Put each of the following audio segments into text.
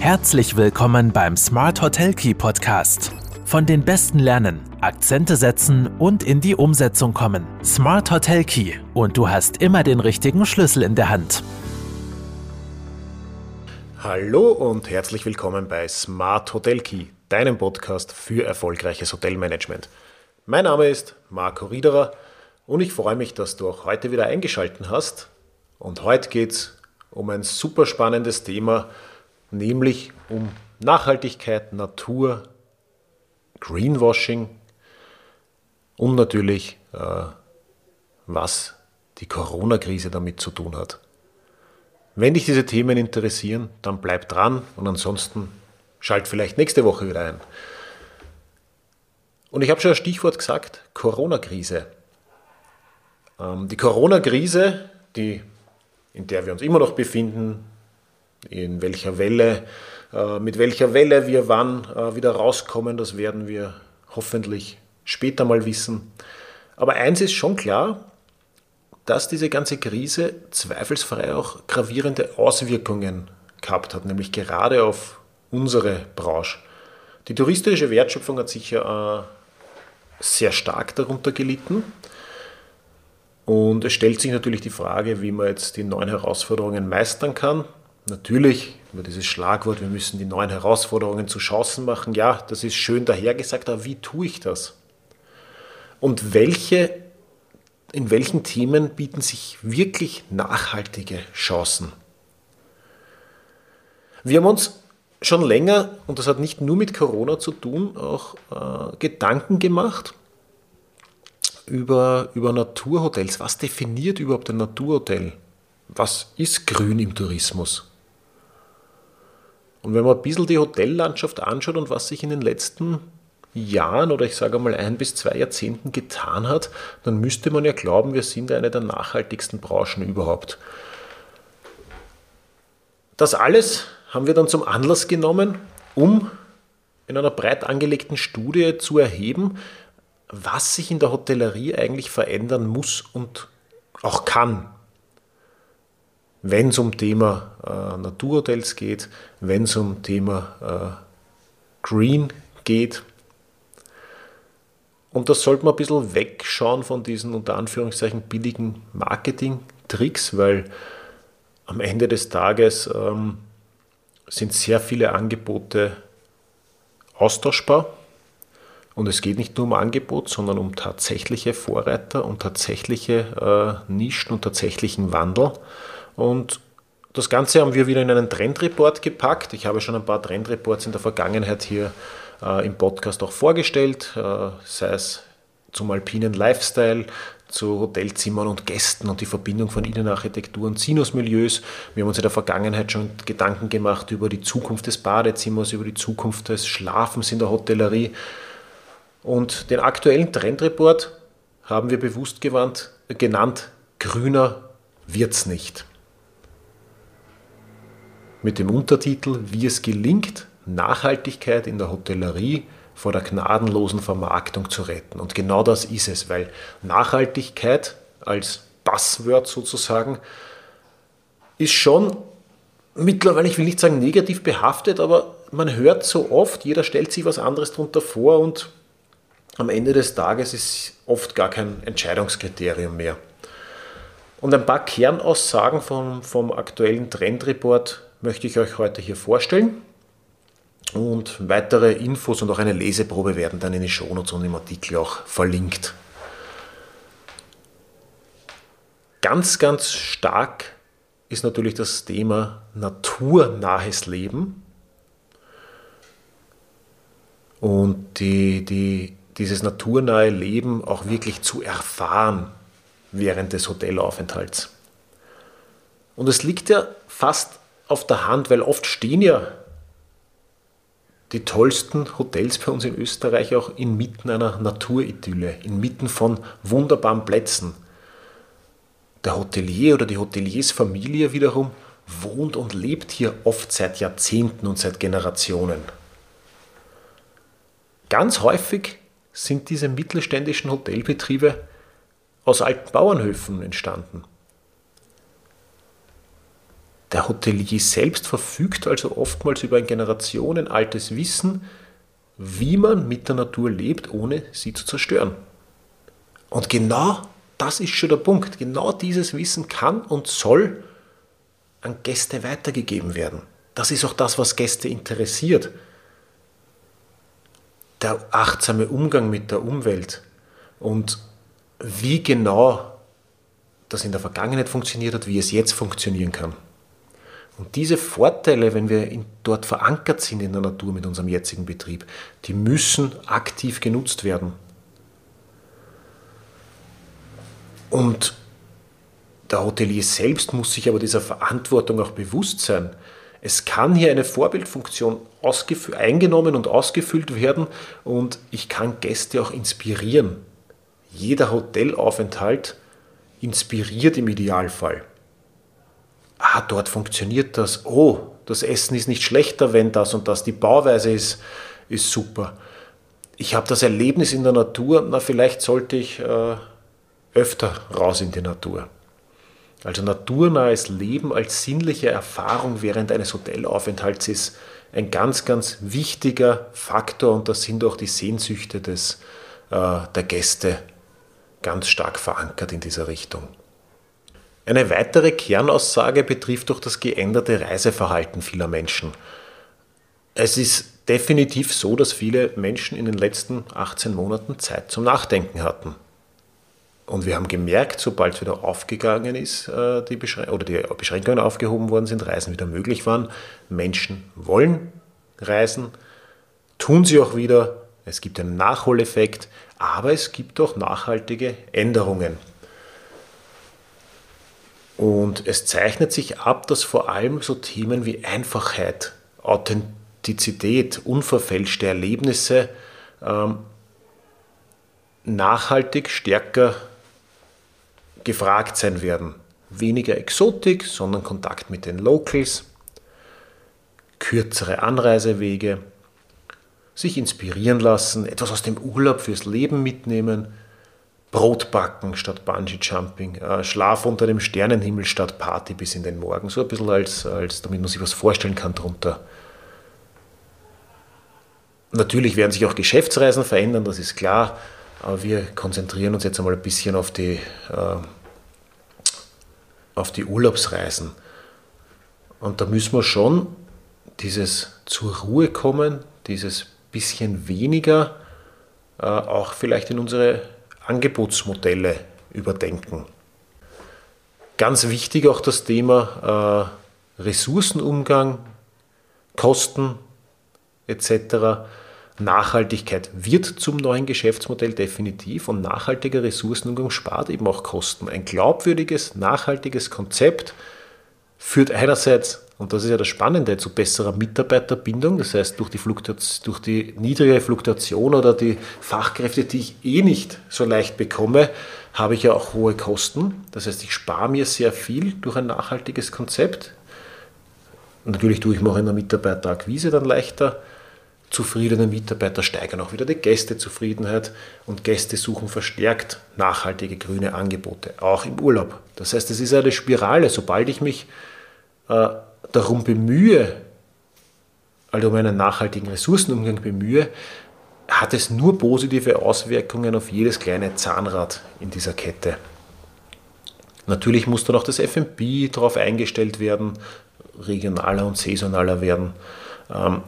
Herzlich willkommen beim Smart Hotel Key Podcast. Von den Besten lernen, Akzente setzen und in die Umsetzung kommen. Smart Hotel Key und du hast immer den richtigen Schlüssel in der Hand. Hallo und herzlich willkommen bei Smart Hotel Key, deinem Podcast für erfolgreiches Hotelmanagement. Mein Name ist Marco Riederer und ich freue mich, dass du auch heute wieder eingeschaltet hast. Und heute geht es um ein super spannendes Thema, nämlich um Nachhaltigkeit, Natur, Greenwashing und natürlich, äh, was die Corona-Krise damit zu tun hat. Wenn dich diese Themen interessieren, dann bleib dran und ansonsten schalt vielleicht nächste Woche wieder ein. Und ich habe schon ein Stichwort gesagt, Corona-Krise. Ähm, die Corona-Krise, die, in der wir uns immer noch befinden, in welcher Welle, äh, mit welcher Welle wir wann äh, wieder rauskommen, das werden wir hoffentlich später mal wissen. Aber eins ist schon klar, dass diese ganze Krise zweifelsfrei auch gravierende Auswirkungen gehabt hat, nämlich gerade auf unsere Branche. Die touristische Wertschöpfung hat sicher äh, sehr stark darunter gelitten. Und es stellt sich natürlich die Frage, wie man jetzt die neuen Herausforderungen meistern kann. Natürlich über dieses Schlagwort, wir müssen die neuen Herausforderungen zu Chancen machen. Ja, das ist schön dahergesagt, aber wie tue ich das? Und welche, in welchen Themen bieten sich wirklich nachhaltige Chancen? Wir haben uns schon länger, und das hat nicht nur mit Corona zu tun, auch äh, Gedanken gemacht über, über Naturhotels. Was definiert überhaupt ein Naturhotel? Was ist grün im Tourismus? Und wenn man ein bisschen die Hotellandschaft anschaut und was sich in den letzten Jahren oder ich sage mal ein bis zwei Jahrzehnten getan hat, dann müsste man ja glauben, wir sind eine der nachhaltigsten Branchen überhaupt. Das alles haben wir dann zum Anlass genommen, um in einer breit angelegten Studie zu erheben, was sich in der Hotellerie eigentlich verändern muss und auch kann wenn es um Thema äh, Naturhotels geht, wenn es um Thema äh, Green geht. Und das sollte man ein bisschen wegschauen von diesen unter Anführungszeichen billigen Marketing-Tricks, weil am Ende des Tages ähm, sind sehr viele Angebote austauschbar. Und es geht nicht nur um Angebot, sondern um tatsächliche Vorreiter, um tatsächliche äh, Nischen und tatsächlichen Wandel. Und das Ganze haben wir wieder in einen Trendreport gepackt. Ich habe schon ein paar Trendreports in der Vergangenheit hier äh, im Podcast auch vorgestellt, äh, sei es zum alpinen Lifestyle, zu Hotelzimmern und Gästen und die Verbindung von Innenarchitektur und Sinusmilieus. Wir haben uns in der Vergangenheit schon Gedanken gemacht über die Zukunft des Badezimmers, über die Zukunft des Schlafens in der Hotellerie. Und den aktuellen Trendreport haben wir bewusst gewandt, genannt, grüner wird's nicht mit dem Untertitel Wie es gelingt, Nachhaltigkeit in der Hotellerie vor der gnadenlosen Vermarktung zu retten. Und genau das ist es, weil Nachhaltigkeit als Passwort sozusagen ist schon mittlerweile, ich will nicht sagen negativ behaftet, aber man hört so oft, jeder stellt sich was anderes darunter vor und am Ende des Tages ist oft gar kein Entscheidungskriterium mehr. Und ein paar Kernaussagen vom, vom aktuellen Trendreport möchte ich euch heute hier vorstellen. Und weitere Infos und auch eine Leseprobe werden dann in den Shownotes und im Artikel auch verlinkt. Ganz, ganz stark ist natürlich das Thema naturnahes Leben und die, die, dieses naturnahe Leben auch wirklich zu erfahren während des Hotelaufenthalts. Und es liegt ja fast auf der Hand, weil oft stehen ja die tollsten Hotels bei uns in Österreich auch inmitten einer Naturidylle, inmitten von wunderbaren Plätzen. Der Hotelier oder die Hoteliersfamilie wiederum wohnt und lebt hier oft seit Jahrzehnten und seit Generationen. Ganz häufig sind diese mittelständischen Hotelbetriebe aus alten Bauernhöfen entstanden. Der Hotelier selbst verfügt also oftmals über ein generationenaltes Wissen, wie man mit der Natur lebt, ohne sie zu zerstören. Und genau das ist schon der Punkt. Genau dieses Wissen kann und soll an Gäste weitergegeben werden. Das ist auch das, was Gäste interessiert. Der achtsame Umgang mit der Umwelt und wie genau das in der Vergangenheit funktioniert hat, wie es jetzt funktionieren kann. Und diese Vorteile, wenn wir dort verankert sind in der Natur mit unserem jetzigen Betrieb, die müssen aktiv genutzt werden. Und der Hotelier selbst muss sich aber dieser Verantwortung auch bewusst sein. Es kann hier eine Vorbildfunktion eingenommen und ausgefüllt werden und ich kann Gäste auch inspirieren. Jeder Hotelaufenthalt inspiriert im Idealfall. Ah, dort funktioniert das. Oh, das Essen ist nicht schlechter, wenn das und das. Die Bauweise ist, ist super. Ich habe das Erlebnis in der Natur. Na, vielleicht sollte ich äh, öfter raus in die Natur. Also naturnahes Leben als sinnliche Erfahrung während eines Hotelaufenthalts ist ein ganz, ganz wichtiger Faktor und da sind auch die Sehnsüchte des, äh, der Gäste ganz stark verankert in dieser Richtung. Eine weitere Kernaussage betrifft auch das geänderte Reiseverhalten vieler Menschen. Es ist definitiv so, dass viele Menschen in den letzten 18 Monaten Zeit zum Nachdenken hatten. Und wir haben gemerkt, sobald es wieder aufgegangen ist, äh, die oder die Beschränkungen aufgehoben worden sind, Reisen wieder möglich waren, Menschen wollen reisen, tun sie auch wieder. Es gibt einen Nachholeffekt, aber es gibt auch nachhaltige Änderungen. Und es zeichnet sich ab, dass vor allem so Themen wie Einfachheit, Authentizität, unverfälschte Erlebnisse ähm, nachhaltig stärker gefragt sein werden. Weniger Exotik, sondern Kontakt mit den Locals, kürzere Anreisewege, sich inspirieren lassen, etwas aus dem Urlaub fürs Leben mitnehmen, Brot backen statt Bungee Jumping, äh, Schlaf unter dem Sternenhimmel statt Party bis in den Morgen, so ein bisschen als, als damit man sich was vorstellen kann darunter. Natürlich werden sich auch Geschäftsreisen verändern, das ist klar, aber wir konzentrieren uns jetzt einmal ein bisschen auf die, äh, auf die Urlaubsreisen. Und da müssen wir schon dieses zur Ruhe kommen, dieses bisschen weniger, äh, auch vielleicht in unsere Angebotsmodelle überdenken. Ganz wichtig auch das Thema äh, Ressourcenumgang, Kosten etc. Nachhaltigkeit wird zum neuen Geschäftsmodell definitiv und nachhaltiger Ressourcenumgang spart eben auch Kosten. Ein glaubwürdiges, nachhaltiges Konzept führt einerseits und das ist ja das Spannende, zu besserer Mitarbeiterbindung. Das heißt, durch die, durch die niedrige Fluktuation oder die Fachkräfte, die ich eh nicht so leicht bekomme, habe ich ja auch hohe Kosten. Das heißt, ich spare mir sehr viel durch ein nachhaltiges Konzept. Natürlich tue ich mir auch in der Mitarbeiterakquise dann leichter. Zufriedene Mitarbeiter steigern auch wieder die Gästezufriedenheit und Gäste suchen verstärkt nachhaltige grüne Angebote, auch im Urlaub. Das heißt, es ist eine Spirale. Sobald ich mich äh, darum bemühe, also um einen nachhaltigen Ressourcenumgang bemühe, hat es nur positive Auswirkungen auf jedes kleine Zahnrad in dieser Kette. Natürlich muss dann auch das FMP darauf eingestellt werden, regionaler und saisonaler werden. Ähm,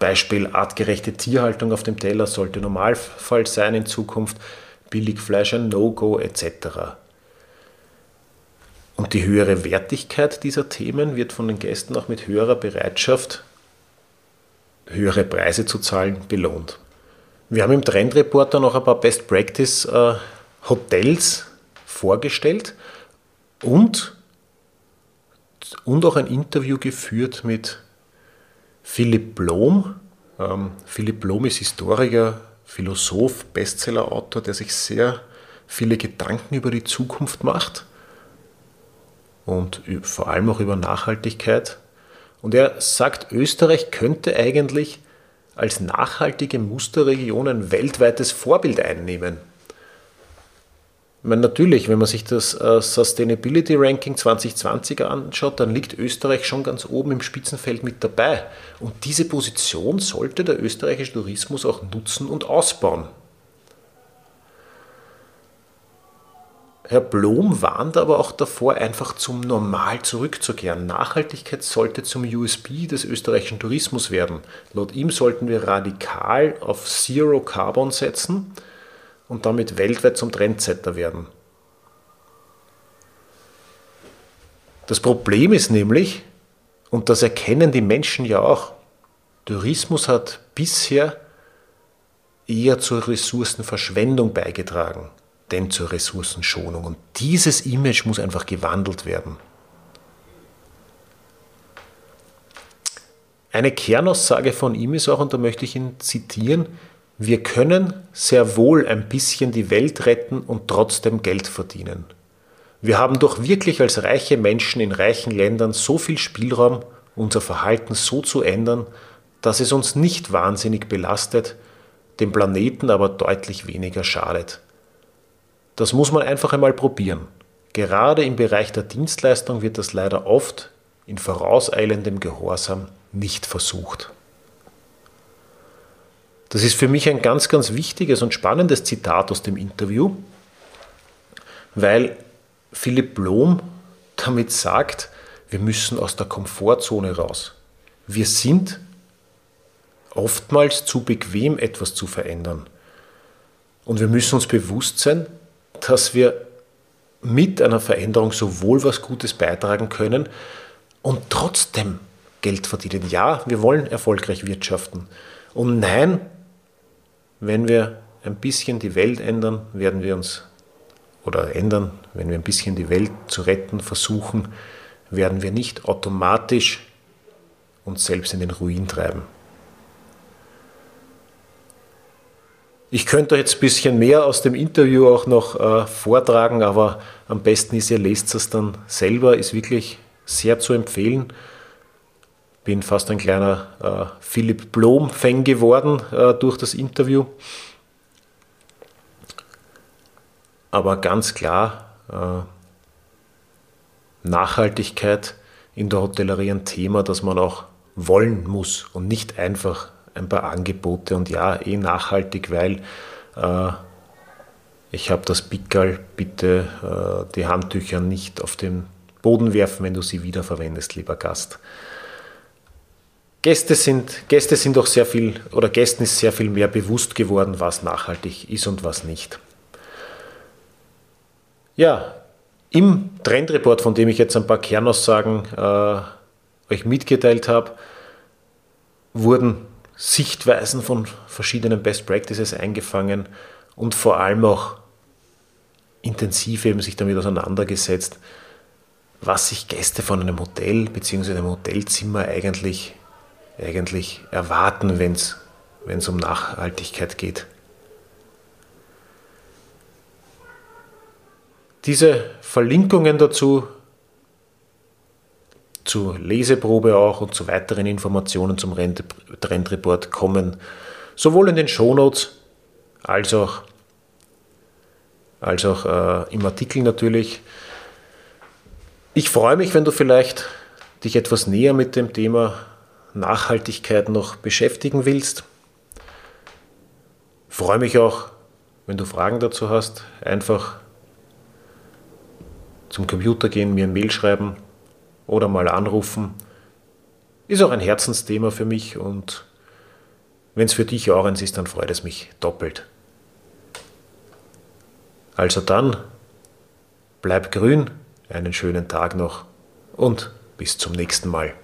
Beispiel artgerechte Tierhaltung auf dem Teller sollte Normalfall sein in Zukunft, Billigfleisch ein No-Go etc. Und die höhere Wertigkeit dieser Themen wird von den Gästen auch mit höherer Bereitschaft, höhere Preise zu zahlen, belohnt. Wir haben im Trendreporter noch ein paar Best Practice äh, Hotels vorgestellt und, und auch ein Interview geführt mit Philipp Blom. Ähm, Philipp Blom ist Historiker, Philosoph, Bestsellerautor, der sich sehr viele Gedanken über die Zukunft macht und vor allem auch über Nachhaltigkeit. Und er sagt, Österreich könnte eigentlich als nachhaltige Musterregion ein weltweites Vorbild einnehmen. meine, natürlich, wenn man sich das äh, Sustainability Ranking 2020 anschaut, dann liegt Österreich schon ganz oben im Spitzenfeld mit dabei. Und diese Position sollte der österreichische Tourismus auch nutzen und ausbauen. Herr Blom warnt aber auch davor, einfach zum Normal zurückzukehren. Nachhaltigkeit sollte zum USB des österreichischen Tourismus werden. Laut ihm sollten wir radikal auf Zero Carbon setzen und damit weltweit zum Trendsetter werden. Das Problem ist nämlich, und das erkennen die Menschen ja auch, Tourismus hat bisher eher zur Ressourcenverschwendung beigetragen, denn zur Ressourcenschonung. Und dieses Image muss einfach gewandelt werden. Eine Kernaussage von ihm ist auch, und da möchte ich ihn zitieren, wir können sehr wohl ein bisschen die Welt retten und trotzdem Geld verdienen. Wir haben doch wirklich als reiche Menschen in reichen Ländern so viel Spielraum, unser Verhalten so zu ändern, dass es uns nicht wahnsinnig belastet, dem Planeten aber deutlich weniger schadet. Das muss man einfach einmal probieren. Gerade im Bereich der Dienstleistung wird das leider oft in vorauseilendem Gehorsam nicht versucht. Das ist für mich ein ganz, ganz wichtiges und spannendes Zitat aus dem Interview, weil Philipp Blom damit sagt, wir müssen aus der Komfortzone raus. Wir sind oftmals zu bequem, etwas zu verändern. Und wir müssen uns bewusst sein, dass wir mit einer Veränderung sowohl was Gutes beitragen können und trotzdem Geld verdienen. Ja, wir wollen erfolgreich wirtschaften. Und nein, wenn wir ein bisschen die Welt ändern, werden wir uns oder ändern, wenn wir ein bisschen die Welt zu retten versuchen, werden wir nicht automatisch uns selbst in den Ruin treiben. Ich könnte jetzt ein bisschen mehr aus dem Interview auch noch äh, vortragen, aber am besten ist, ihr lest es dann selber, ist wirklich sehr zu empfehlen bin fast ein kleiner äh, Philipp Blom-Fan geworden äh, durch das Interview. Aber ganz klar, äh, Nachhaltigkeit in der Hotellerie ein Thema, das man auch wollen muss und nicht einfach ein paar Angebote und ja, eh nachhaltig, weil äh, ich habe das Pickerl, bitte äh, die Handtücher nicht auf den Boden werfen, wenn du sie wiederverwendest, lieber Gast. Gäste sind, Gäste sind auch sehr viel, oder Gästen ist sehr viel mehr bewusst geworden, was nachhaltig ist und was nicht. Ja, im Trendreport, von dem ich jetzt ein paar Kernaussagen äh, euch mitgeteilt habe, wurden Sichtweisen von verschiedenen Best Practices eingefangen und vor allem auch intensiv eben sich damit auseinandergesetzt, was sich Gäste von einem Hotel bzw. einem Hotelzimmer eigentlich eigentlich erwarten, wenn es um Nachhaltigkeit geht. Diese Verlinkungen dazu, zur Leseprobe auch und zu weiteren Informationen zum Trendreport kommen sowohl in den Shownotes als auch, als auch äh, im Artikel natürlich. Ich freue mich, wenn du vielleicht dich etwas näher mit dem Thema Nachhaltigkeit noch beschäftigen willst. freue mich auch, wenn du Fragen dazu hast, einfach zum Computer gehen, mir ein Mail schreiben oder mal anrufen. Ist auch ein Herzensthema für mich und wenn es für dich auch eins ist, dann freut es mich doppelt. Also dann, bleib grün, einen schönen Tag noch und bis zum nächsten Mal.